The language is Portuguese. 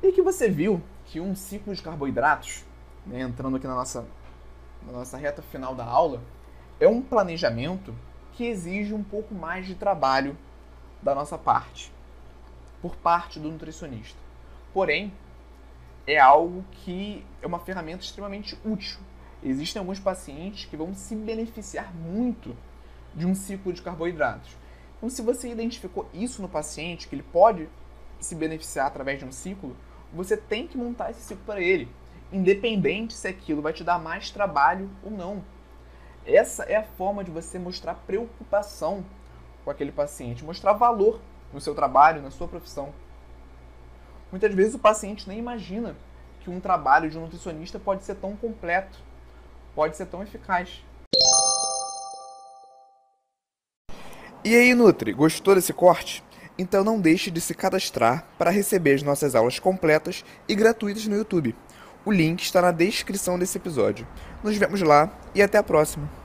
E que você viu que um ciclo de carboidratos, né, entrando aqui na nossa, na nossa reta final da aula, é um planejamento que exige um pouco mais de trabalho da nossa parte, por parte do nutricionista. Porém, é algo que é uma ferramenta extremamente útil. Existem alguns pacientes que vão se beneficiar muito de um ciclo de carboidratos. Então, se você identificou isso no paciente, que ele pode se beneficiar através de um ciclo, você tem que montar esse ciclo para ele, independente se aquilo vai te dar mais trabalho ou não. Essa é a forma de você mostrar preocupação com aquele paciente, mostrar valor no seu trabalho, na sua profissão. Muitas vezes o paciente nem imagina que um trabalho de um nutricionista pode ser tão completo, pode ser tão eficaz. E aí, Nutri, gostou desse corte? Então não deixe de se cadastrar para receber as nossas aulas completas e gratuitas no YouTube. O link está na descrição desse episódio. Nos vemos lá e até a próxima!